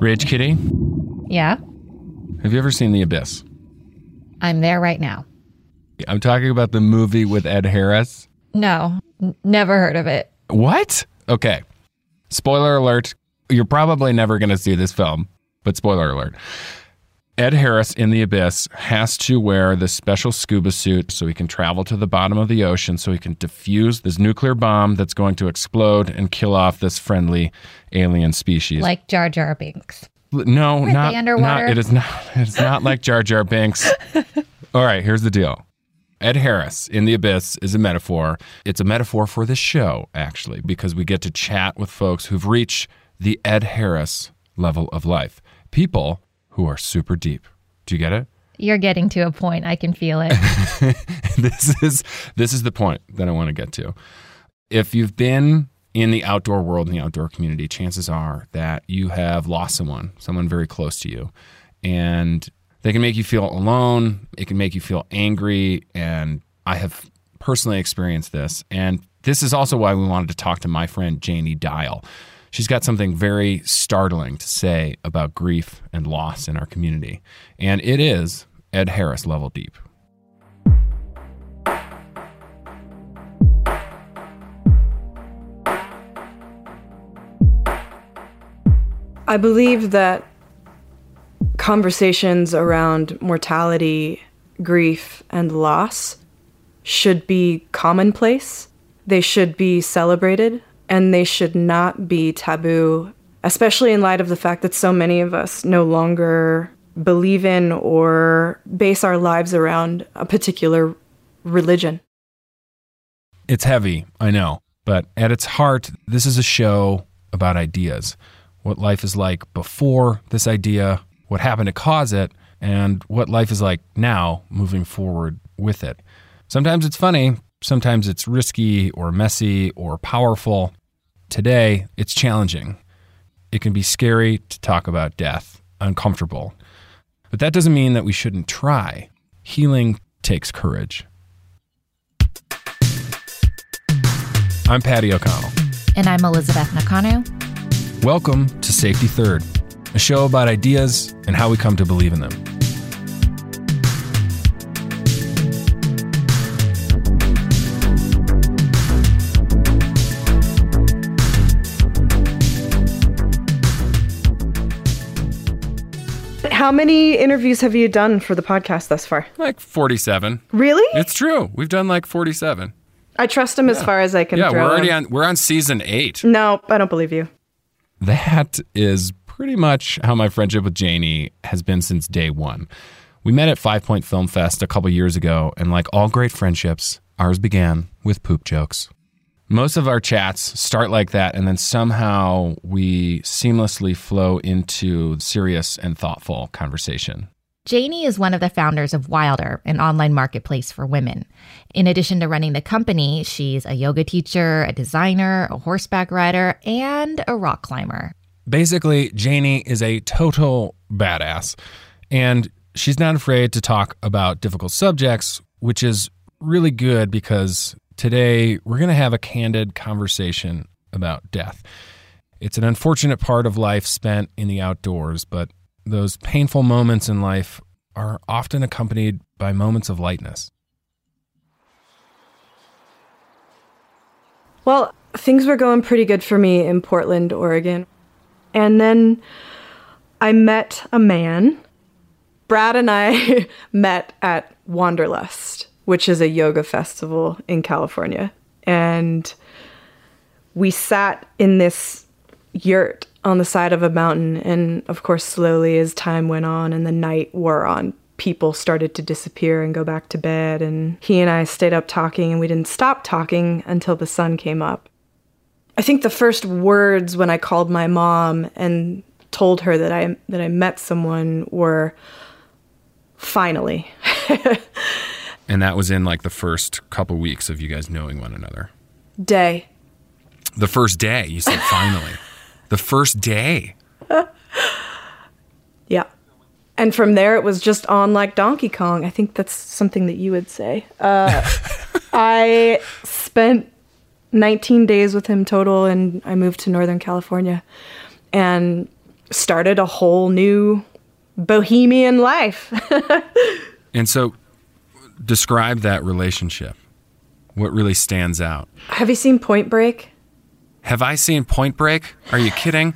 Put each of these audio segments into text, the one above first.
Rage Kitty, Yeah, have you ever seen The Abyss? I'm there right now. I'm talking about the movie with Ed Harris. No, n- never heard of it. What? Okay. Spoiler alert. You're probably never going to see this film, but spoiler alert. Ed Harris in The Abyss has to wear this special scuba suit so he can travel to the bottom of the ocean so he can defuse this nuclear bomb that's going to explode and kill off this friendly alien species. Like Jar Jar Binks. No, Aren't not, underwater? not it is not it's not like Jar Jar Binks. All right, here's the deal. Ed Harris in the Abyss is a metaphor. It's a metaphor for this show, actually, because we get to chat with folks who've reached the Ed Harris level of life. People who are super deep. Do you get it? You're getting to a point. I can feel it. this is this is the point that I want to get to. If you've been in the outdoor world in the outdoor community, chances are that you have lost someone, someone very close to you, and they can make you feel alone. It can make you feel angry, and I have personally experienced this. And this is also why we wanted to talk to my friend Janie Dial. She's got something very startling to say about grief and loss in our community, and it is Ed Harris level deep. I believe that conversations around mortality, grief, and loss should be commonplace. They should be celebrated, and they should not be taboo, especially in light of the fact that so many of us no longer believe in or base our lives around a particular religion. It's heavy, I know, but at its heart, this is a show about ideas. What life is like before this idea, what happened to cause it, and what life is like now moving forward with it. Sometimes it's funny, sometimes it's risky or messy or powerful. Today, it's challenging. It can be scary to talk about death, uncomfortable. But that doesn't mean that we shouldn't try. Healing takes courage. I'm Patty O'Connell. and I'm Elizabeth Nakano. Welcome to Safety Third, a show about ideas and how we come to believe in them. How many interviews have you done for the podcast thus far? Like 47. Really? It's true. We've done like 47. I trust him as far as I can. Yeah, we're already him. on we're on season 8. No, I don't believe you. That is pretty much how my friendship with Janie has been since day 1. We met at Five Point Film Fest a couple years ago and like all great friendships, ours began with poop jokes. Most of our chats start like that, and then somehow we seamlessly flow into serious and thoughtful conversation. Janie is one of the founders of Wylder, an online marketplace for women. In addition to running the company, she's a yoga teacher, a designer, a horseback rider, and a rock climber. Basically, Janie is a total badass, and she's not afraid to talk about difficult subjects, which is really good because today we're going to have a candid conversation about death. It's an unfortunate part of life spent in the outdoors, but those painful moments in life are often accompanied by moments of lightness. Well, things were going pretty good for me in Portland, Oregon. And then I met a man. Brad and I met at Wanderlust, which is a yoga festival in California. And we sat in this yurt on the side of a mountain. And of course, slowly as time went on and the night wore on, people started to disappear and go back to bed. And he and I stayed up talking, and we didn't stop talking until the sun came up. I think the first words when I called my mom and told her that I that I met someone were finally. And that was in like the first couple weeks of you guys knowing one another. Day. The first day, you said finally. the first day. Yeah. And from there, it was just on like Donkey Kong. I think that's something that you would say. Uh, I spent 19 days with him total, and I moved to Northern California and started a whole new bohemian life. and so, describe that relationship. What really stands out? Have you seen Point Break? Have I seen Point Break? Are you kidding?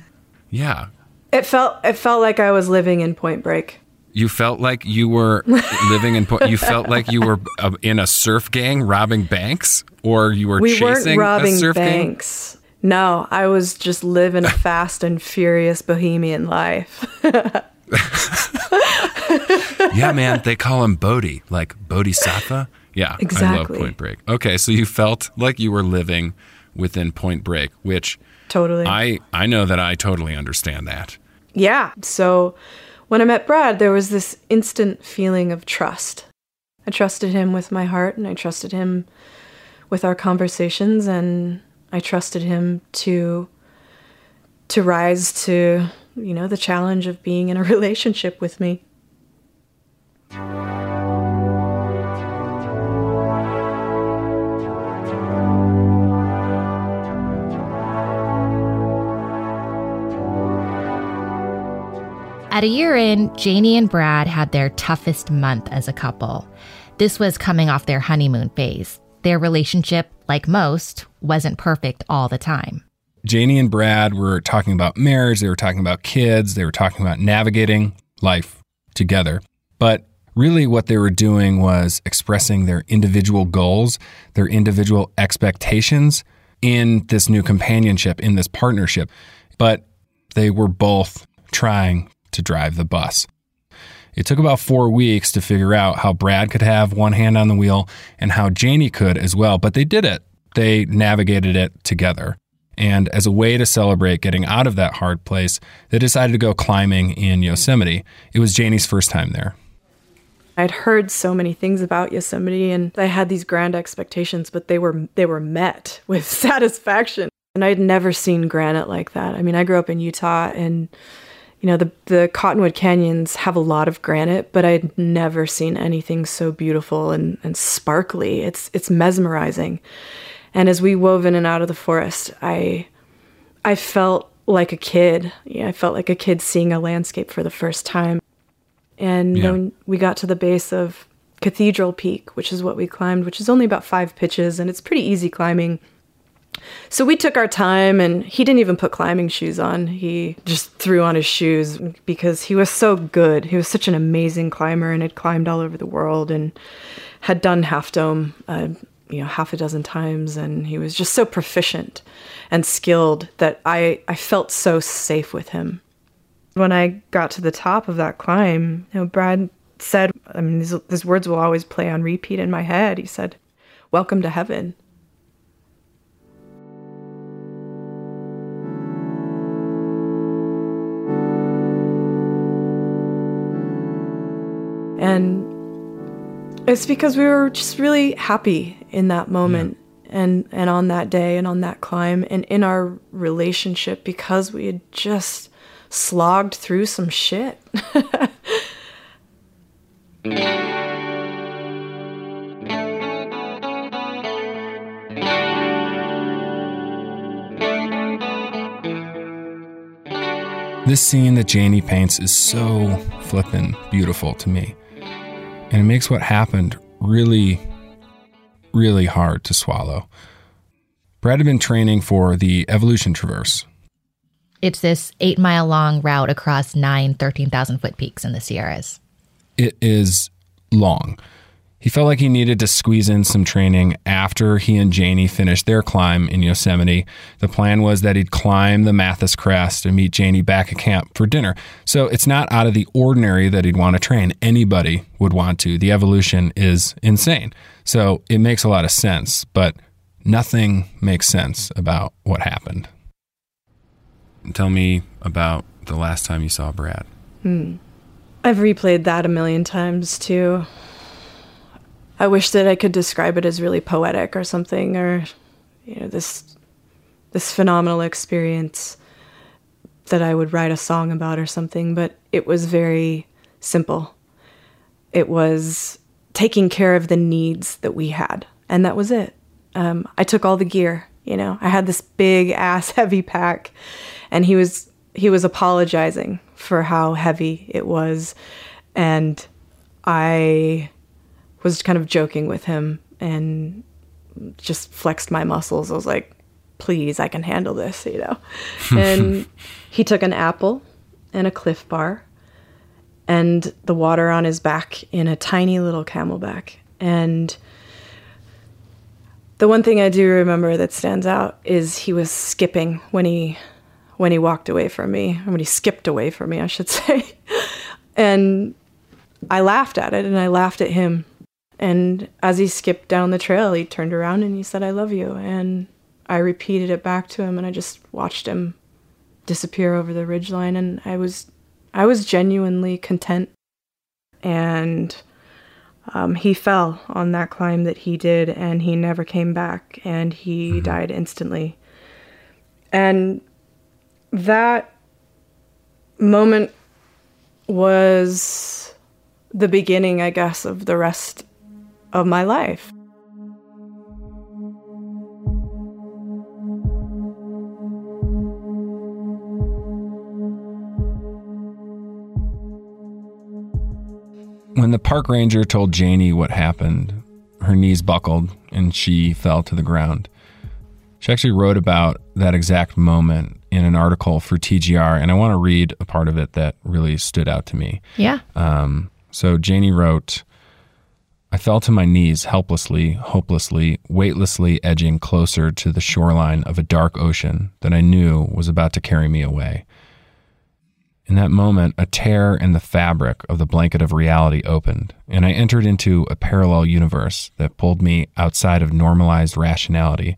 Yeah. It felt it felt like I was living in Point Break. You felt like you were living in. Point. You felt like you were uh, in a surf gang robbing banks, or you were we chasing weren't robbing a surf banks. Gang? No, I was just living a fast and furious bohemian life. yeah, man, they call him Bodhi, like Bodhisattva. Yeah, exactly. I love Point Break. Okay, so you felt like you were living within Point Break, which totally. I I know that I totally understand that. Yeah. So when I met Brad, there was this instant feeling of trust. I trusted him with my heart and I trusted him with our conversations and I trusted him to to rise to, you know, the challenge of being in a relationship with me. At a year in, Janie and Brad had their toughest month as a couple. This was coming off their honeymoon phase. Their relationship, like most, wasn't perfect all the time. Janie and Brad were talking about marriage, they were talking about kids, they were talking about navigating life together. But really, what they were doing was expressing their individual goals, their individual expectations in this new companionship, in this partnership. But they were both trying to drive the bus. It took about four weeks to figure out how Brad could have one hand on the wheel and how Janie could as well, but they did it. They navigated it together. And as a way to celebrate getting out of that hard place, they decided to go climbing in Yosemite. It was Janie's first time there. I'd heard so many things about Yosemite and I had these grand expectations, but they were they were met with satisfaction. And I'd never seen granite like that. I mean, I grew up in Utah and you know, the, the Cottonwood Canyons have a lot of granite, but I'd never seen anything so beautiful and, and sparkly. It's, it's mesmerizing. And as we wove in and out of the forest, I, I felt like a kid. Yeah, I felt like a kid seeing a landscape for the first time. And yeah. when we got to the base of Cathedral Peak, which is what we climbed, which is only about five pitches, and it's pretty easy climbing so we took our time, and he didn't even put climbing shoes on. He just threw on his shoes because he was so good. He was such an amazing climber and had climbed all over the world and had done Half Dome, uh, you know, half a dozen times. And he was just so proficient and skilled that I, I felt so safe with him. When I got to the top of that climb, you know, Brad said, I mean, these, these words will always play on repeat in my head. He said, Welcome to heaven. And it's because we were just really happy in that moment yeah. and, and on that day and on that climb and in our relationship because we had just slogged through some shit. This scene that Janie paints is so flippin' beautiful to me. And it makes what happened really, really hard to swallow. Brad had been training for the Evolution Traverse. It's this eight mile long route across nine 13,000 foot peaks in the Sierras. It is long. He felt like he needed to squeeze in some training after he and Janie finished their climb in Yosemite. The plan was that he'd climb the Matthes Crest and meet Janie back at camp for dinner. So it's not out of the ordinary that he'd want to train. Anybody would want to. The evolution is insane. So it makes a lot of sense, but nothing makes sense about what happened. Tell me about the last time you saw Brad. Hmm. I've replayed that a million times too. I wish that I could describe it as really poetic or something, or you know, this this phenomenal experience that I would write a song about or something. But it was very simple. It was taking care of the needs that we had, and that was it. Um, I took all the gear. You know, I had this big ass heavy pack and he was he was apologizing for how heavy it was and I was kind of joking with him and just flexed my muscles. I was like, please, I can handle this, you know. and he took an apple and a Clif bar and the water on his back in a tiny little CamelBak. And the one thing I do remember that stands out is he was skipping when he when he walked away from me, when he skipped away from me, I should say. and I laughed at it and I laughed at him. And as he skipped down the trail, he turned around and he said, I love you. And I repeated it back to him and I just watched him disappear over the ridgeline and I was I was genuinely content. And um, he fell on that climb that he did and he never came back and he mm-hmm. died instantly. And that moment was the beginning, I guess, of the rest of my life. When the park ranger told Janie what happened, her knees buckled and she fell to the ground. She actually wrote about that exact moment an article for TGR, and I want to read a part of it that really stood out to me. Yeah. Um, so Janie wrote, I fell to my knees helplessly, hopelessly, weightlessly edging closer to the shoreline of a dark ocean that I knew was about to carry me away. In that moment, a tear in the fabric of the blanket of reality opened, and I entered into a parallel universe that pulled me outside of normalized rationality,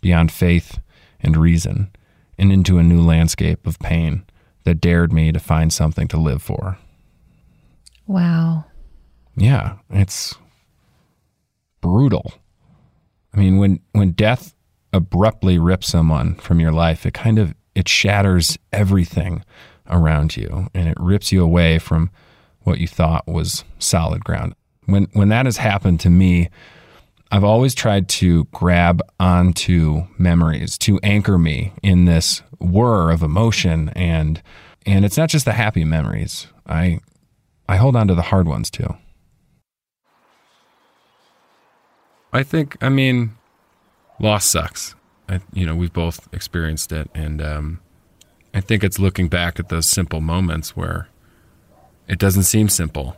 beyond faith and reason, and into a new landscape of pain that dared me to find something to live for. Wow. Yeah, it's brutal. I mean, when when death abruptly rips someone from your life, it kind of it shatters everything around you and it rips you away from what you thought was solid ground. When when that has happened to me, I've always tried to grab onto memories to anchor me in this whir of emotion and and it's not just the happy memories. I I hold on to the hard ones too. I think I mean loss sucks. I, you know, we've both experienced it and um, I think it's looking back at those simple moments where it doesn't seem simple,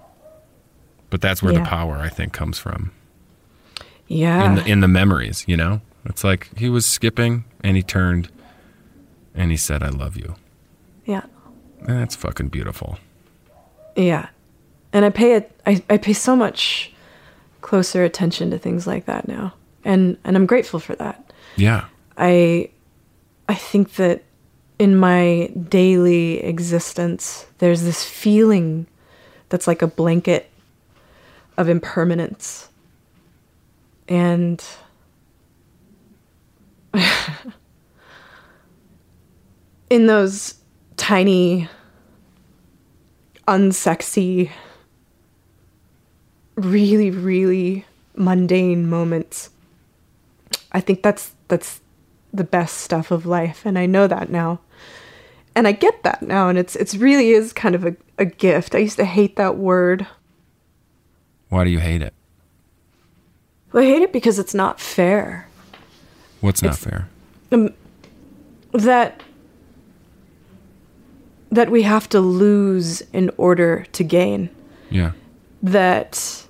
but that's where yeah. the power I think comes from. Yeah. In the, in the memories, you know, it's like he was skipping and he turned and he said, "I love you." Yeah. And that's fucking beautiful. Yeah, and I pay it. I, I pay so much closer attention to things like that now, and and I'm grateful for that. Yeah. I I think that in my daily existence, there's this feeling that's like a blanket of impermanence. And in those tiny, unsexy, really, really mundane moments, I think that's that's the best stuff of life, and I know that now and I get that now, and it's it's really is kind of a, a gift. I used to hate that word. Why do you hate it? Well, I hate it because it's not fair. What's not it's, fair? Um, that that we have to lose in order to gain. Yeah. That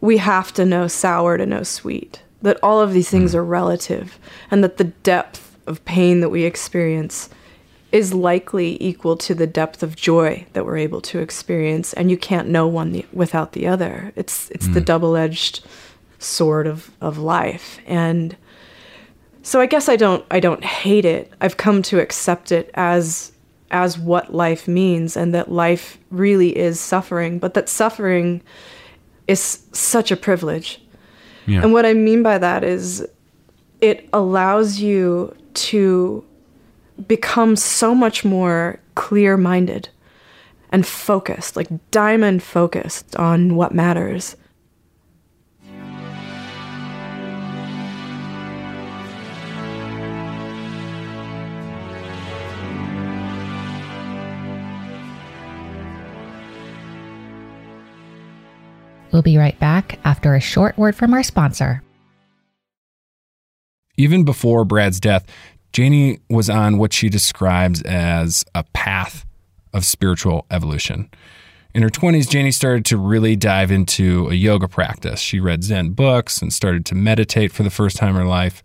we have to know sour to know sweet. That all of these things mm. are relative, and that the depth of pain that we experience is likely equal to the depth of joy that we're able to experience and you can't know one without the other it's it's mm. the double-edged sword of of life and so i guess i don't i don't hate it i've come to accept it as as what life means and that life really is suffering but that suffering is such a privilege yeah. and what i mean by that is it allows you to become so much more clear minded and focused, like diamond focused on what matters. We'll be right back after a short word from our sponsor. Even before Brad's death, Janie was on what she describes as a path of spiritual evolution. In her 20s, Janie started to really dive into a yoga practice. She read Zen books and started to meditate for the first time in her life.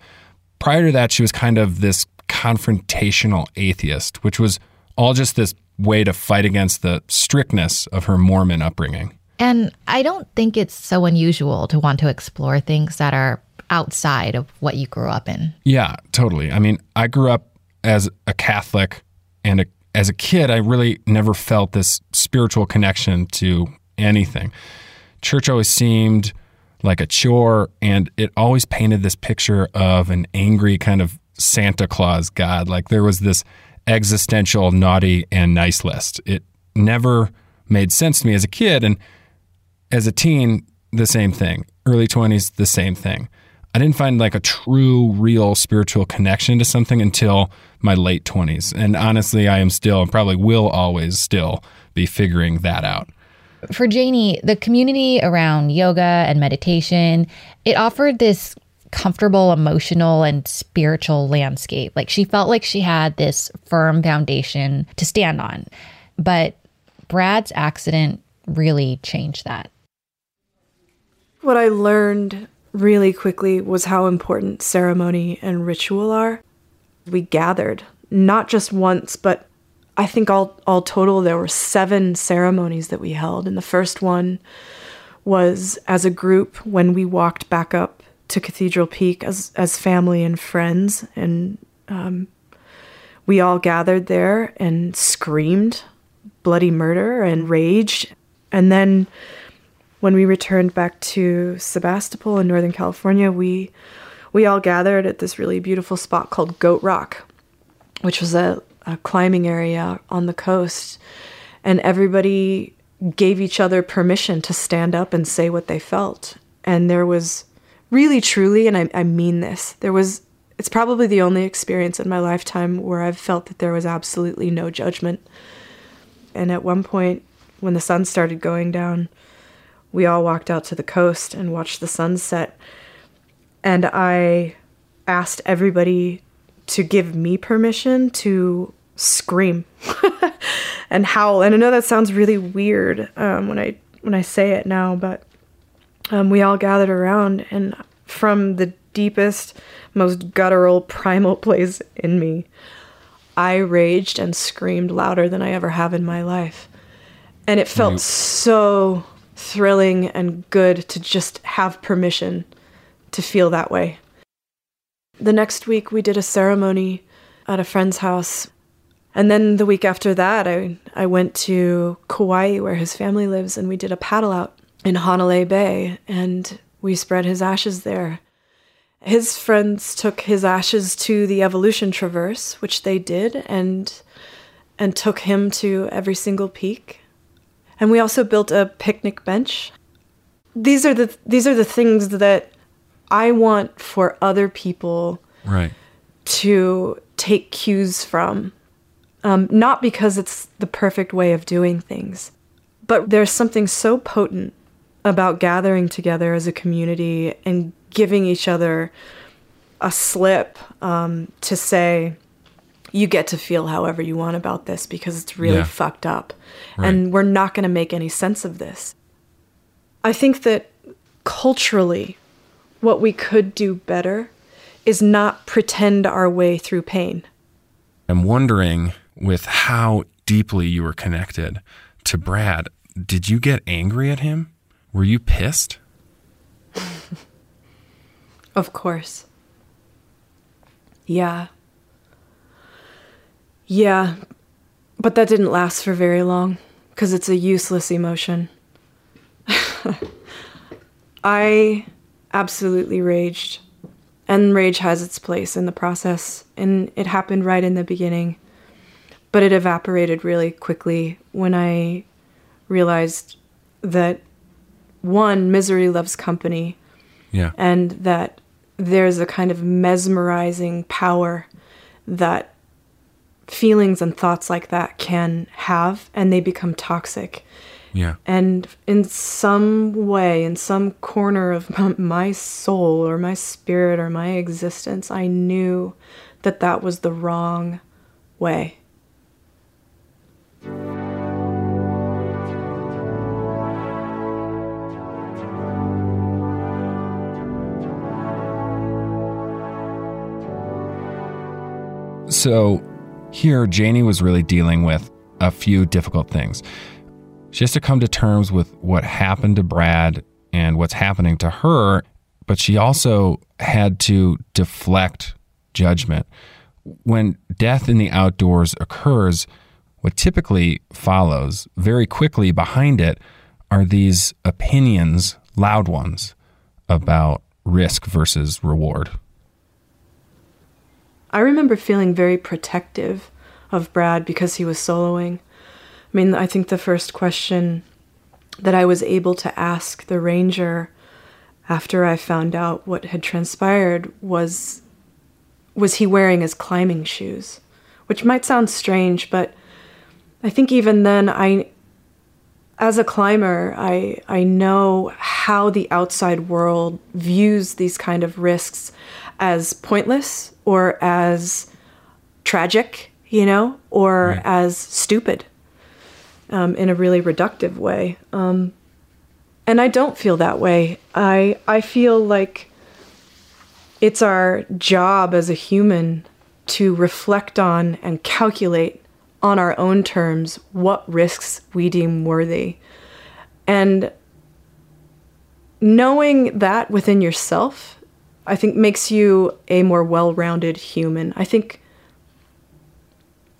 Prior to that, she was kind of this confrontational atheist, which was all just this way to fight against the strictness of her Mormon upbringing. And I don't think it's so unusual to want to explore things that are outside of what you grew up in. Yeah, totally. I mean, I grew up as a Catholic, and a, as a kid, I really never felt this spiritual connection to anything. Church always seemed like a chore, and it always painted this picture of an angry kind of Santa Claus God. Like there was this existential naughty and nice list. It never made sense to me as a kid. And as a teen, the same thing. Early 20s, the same thing. I didn't find like a true, real spiritual connection to something until my late 20s. And honestly, I am still, and probably will always still be figuring that out. For Janie, the community around yoga and meditation, it offered this comfortable emotional and spiritual landscape. Like she felt like she had this firm foundation to stand on. But Brad's accident really changed that. What I learned really quickly was how important ceremony and ritual are. We gathered not just once, but I think all all total there were 7 ceremonies that we held and the first one was as a group when we walked back up to Cathedral Peak as as family and friends, and um, we all gathered there and screamed bloody murder and raged. And then when we returned back to Sebastopol in Northern California, we we all gathered at this really beautiful spot called Goat Rock, which was a, a climbing area on the coast, and everybody gave each other permission to stand up and say what they felt. And there was really truly, and I, I mean this, there was, it's probably the only experience in my lifetime where I've felt that there was absolutely no judgment. And at one point, when the sun started going down, we all walked out to the coast and watched the sunset. And I asked everybody to give me permission to scream and howl. And I know that sounds really weird um, when I when I say it now, but um, we all gathered around, and from the deepest, most guttural, primal place in me, I raged and screamed louder than I ever have in my life. And it felt so thrilling and good to just have permission to feel that way. The next week, we did a ceremony at a friend's house. And then the week after that, I, I went to Kauai, where his family lives, and we did a paddle out in Hanalei Bay, and we spread his ashes there. His friends took his ashes to the Evolution Traverse, which they did, and and took him to every single peak. And we also built a picnic bench. These are the these are the things that I want for other people right. to take cues from. Um, not because it's the perfect way of doing things, but there's something so potent about gathering together as a community and giving each other a slip um, to say, you get to feel however you want about this because it's really Yeah. fucked up. Right. And we're not going to make any sense of this. I think that culturally, what we could do better is not pretend our way through pain. I'm wondering with how deeply you were connected to Brad, did you get angry at him? Were you pissed? Of course. Yeah. Yeah. But that didn't last for very long because it's a useless emotion. I absolutely raged. And rage has its place in the process, and it happened right in the beginning. But it evaporated really quickly when I realized that one, misery loves company, Yeah. and that there's a kind of mesmerizing power that feelings and thoughts like that can have and they become toxic Yeah. And in some way, in some corner of my soul or my spirit or my existence, I knew that that was the wrong way. So here, Janie was really dealing with a few difficult things. She has to come to terms with what happened to Brad and what's happening to her, but she also had to deflect judgment. When death in the outdoors occurs, what typically follows very quickly behind it are these opinions, loud ones, about risk versus reward. I remember feeling very protective of Brad because he was soloing. I mean, I think the first question that I was able to ask the ranger after I found out what had transpired was was he wearing his climbing shoes? Which might sound strange, but I think even then I as a climber, I I know how the outside world views these kind of risks as pointless or as tragic, you know, or right. as stupid um, in a really reductive way. Um, and I don't feel that way. I I feel like it's our job as a human to reflect on and calculate on our own terms what risks we deem worthy. And knowing that within yourself I think makes you a more well-rounded human. I think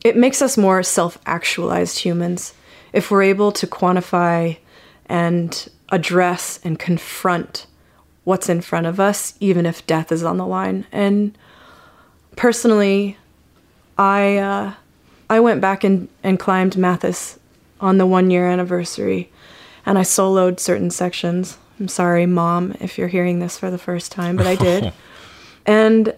it makes us more self-actualized humans if we're able to quantify and address and confront what's in front of us even if death is on the line. And personally, I uh, I went back and, and climbed Matthes on the one year anniversary and I soloed certain sections. I'm sorry, mom, if you're hearing this for the first time, but I did. and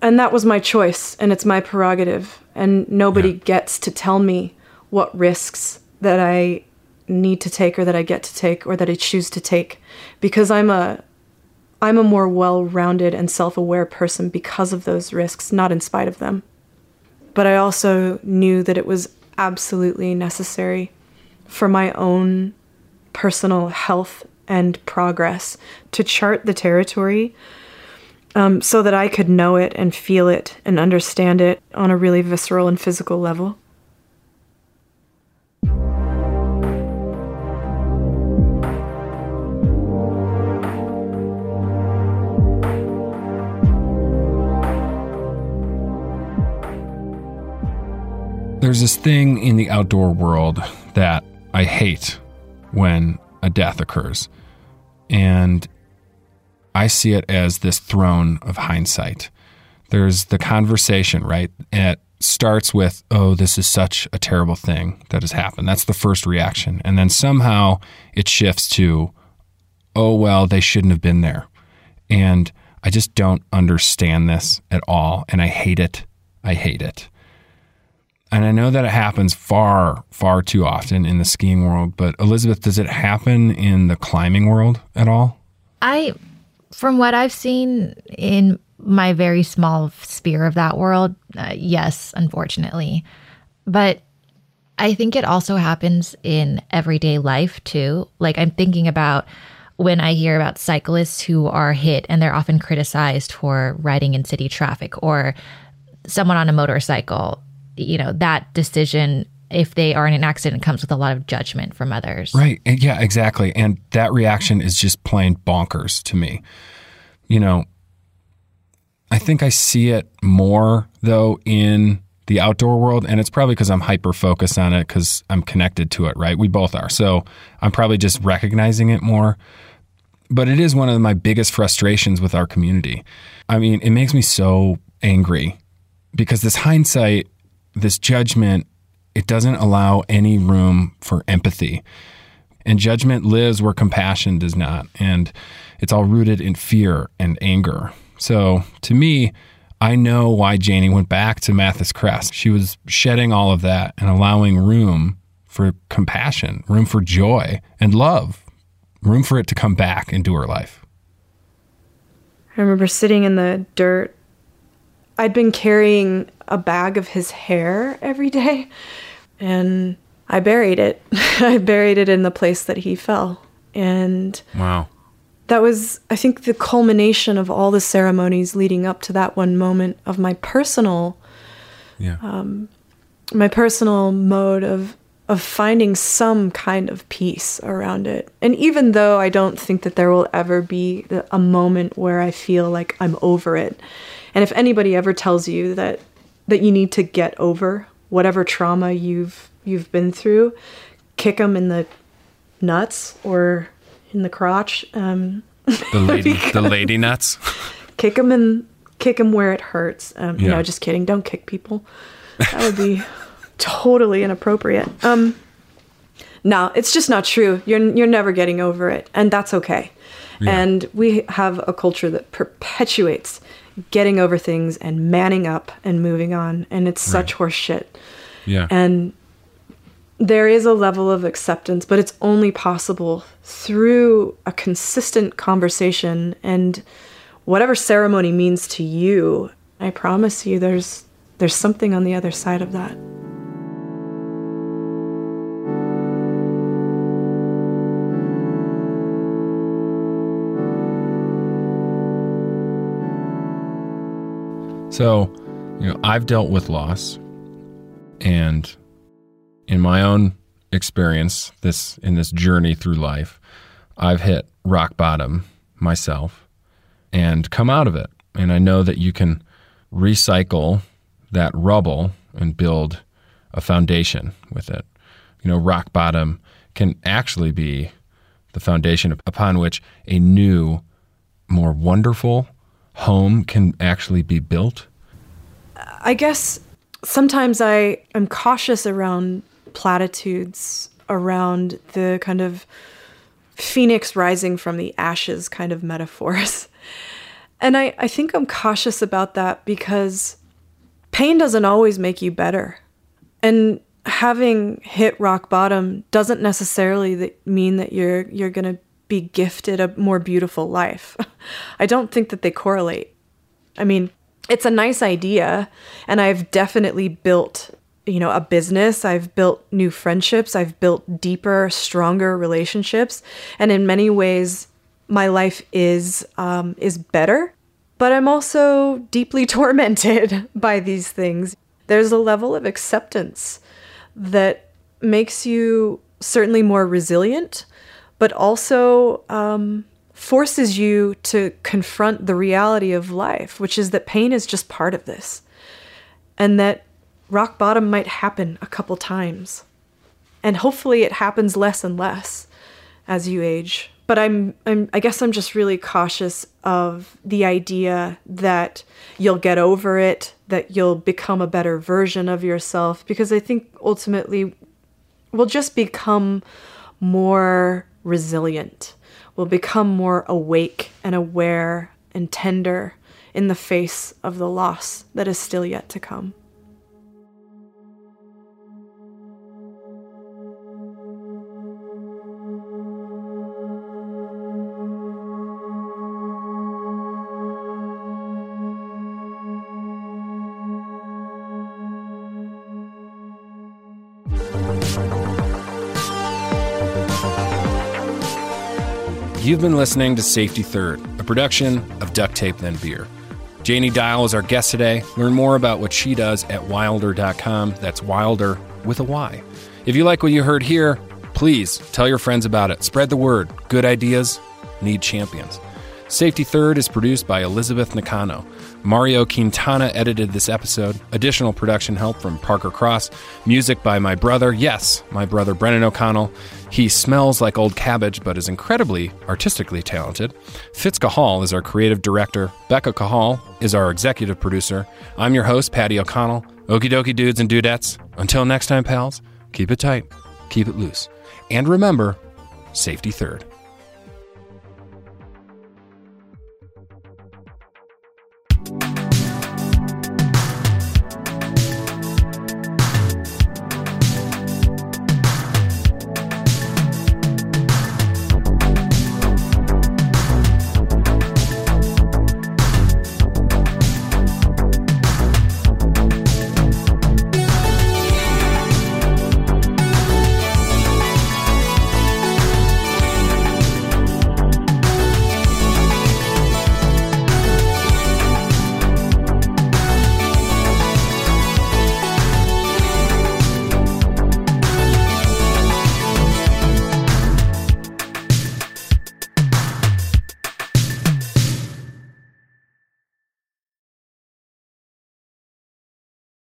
and that was my choice and it's my prerogative and nobody yeah. gets to tell me what risks that I need to take or that I get to take or that I choose to take because I'm a I'm a more well-rounded and self-aware person because of those risks, not in spite of them. But I also knew that it was absolutely necessary for my own personal health and progress to chart the territory um, so that I could know it and feel it and understand it on a really visceral and physical level. There's this thing in the outdoor world that I hate when a death occurs. And I see it as this throne of hindsight. There's the conversation, right? It starts with, oh, this is such a terrible thing that has happened. That's the first reaction. And then somehow it shifts to, oh, well, they shouldn't have been there. And I just don't understand this at all. And I hate it. I hate it and I know that it happens far, far too often in the skiing world, but Elizabeth, does it happen in the climbing world at all? I, from what I've seen in my very small sphere of that world, uh, yes, unfortunately. But I think it also happens in everyday life too. Like I'm thinking about when I hear about cyclists who are hit and they're often criticized for riding in city traffic or someone on a motorcycle you know, that decision if they are in an accident comes with a lot of judgment from others. Right. Yeah, exactly. And that reaction is just plain bonkers to me. You know, I think I see it more though in the outdoor world and it's probably because I'm hyper focused on it cuz I'm connected to it, right? We both are. So, I'm probably just recognizing it more. But it is one of my biggest frustrations with our community. I mean, it makes me so angry because this hindsight this judgment, it doesn't allow any room for empathy. And judgment lives where compassion does not. And it's all rooted in fear and anger. So to me, I know why Janie went back to Matthes Crest. She was shedding all of that and allowing room for compassion, room for joy and love, room for it to come back into her life. I remember sitting in the dirt. I'd been carrying a bag of his hair every day, and I buried it. I buried it in the place that he fell. And wow. That was, I think, the culmination of all the ceremonies leading up to that one moment of my personal, yeah. um, my personal mode of of finding some kind of peace around it. And even though I don't think that there will ever be a moment where I feel like I'm over it, and if anybody ever tells you that that you need to get over whatever trauma you've you've been through, kick them in the nuts or in the crotch. Um, the lady, the lady nuts. kick them in, kick them where it hurts. Um, yeah. No, just kidding. Don't kick people. That would be totally inappropriate. Um, no, it's just not true. You're you're never getting over it, and that's okay. Yeah. And we have a culture that perpetuates getting over things and manning up and moving on, and it's such right. horse shit. Yeah. And there is a level of acceptance, but it's only possible through a consistent conversation and whatever ceremony means to you. I promise you there's there's something on the other side of that. So, you know, I've dealt with loss and in my own experience this in this journey through life, I've hit rock bottom myself and come out of it. And I know that you can recycle that rubble and build a foundation with it. You know, rock bottom can actually be the foundation upon which a new, more wonderful home can actually be built? I guess sometimes I am cautious around platitudes, around the kind of phoenix rising from the ashes kind of metaphors. And I, I think I'm cautious about that because pain doesn't always make you better. And having hit rock bottom doesn't necessarily mean that you're you're going to be gifted a more beautiful life. I don't think that they correlate. I mean, it's a nice idea, and I've definitely built, you know, a business. I've built new friendships. I've built deeper, stronger relationships, and in many ways, my life is um, is better. But I'm also deeply tormented by these things. There's a level of acceptance that makes you certainly more resilient but also um, forces you to confront the reality of life, which is that pain is just part of this, and that rock bottom might happen a couple times. And hopefully it happens less and less as you age. But I'm, I'm I guess I'm just really cautious of the idea that you'll get over it, that you'll become a better version of yourself because I think ultimately we'll just become more resilient, will become more awake and aware and tender in the face of the loss that is still yet to come. You've been listening to Safety Third, a production of Duct Tape Then Beer. Janie Dial is our guest today. Learn more about what she does at wylder.com. That's wylder with a Y. If you like what you heard here, please tell your friends about it. Spread the word. Good ideas need champions. Safety Third is produced by Elizabeth Nakano. Mario Quintana edited this episode. Additional production help from Parker Cross. Music by my brother, yes, my brother Brennan O'Connell. He smells like old cabbage, but is incredibly artistically talented. Fitz Cahall is our creative director. Becca Cahall is our executive producer. I'm your host, Patty O'Connell. Okie dokie, dudes and dudettes. Until next time, pals, keep it tight, keep it loose. And remember, safety third.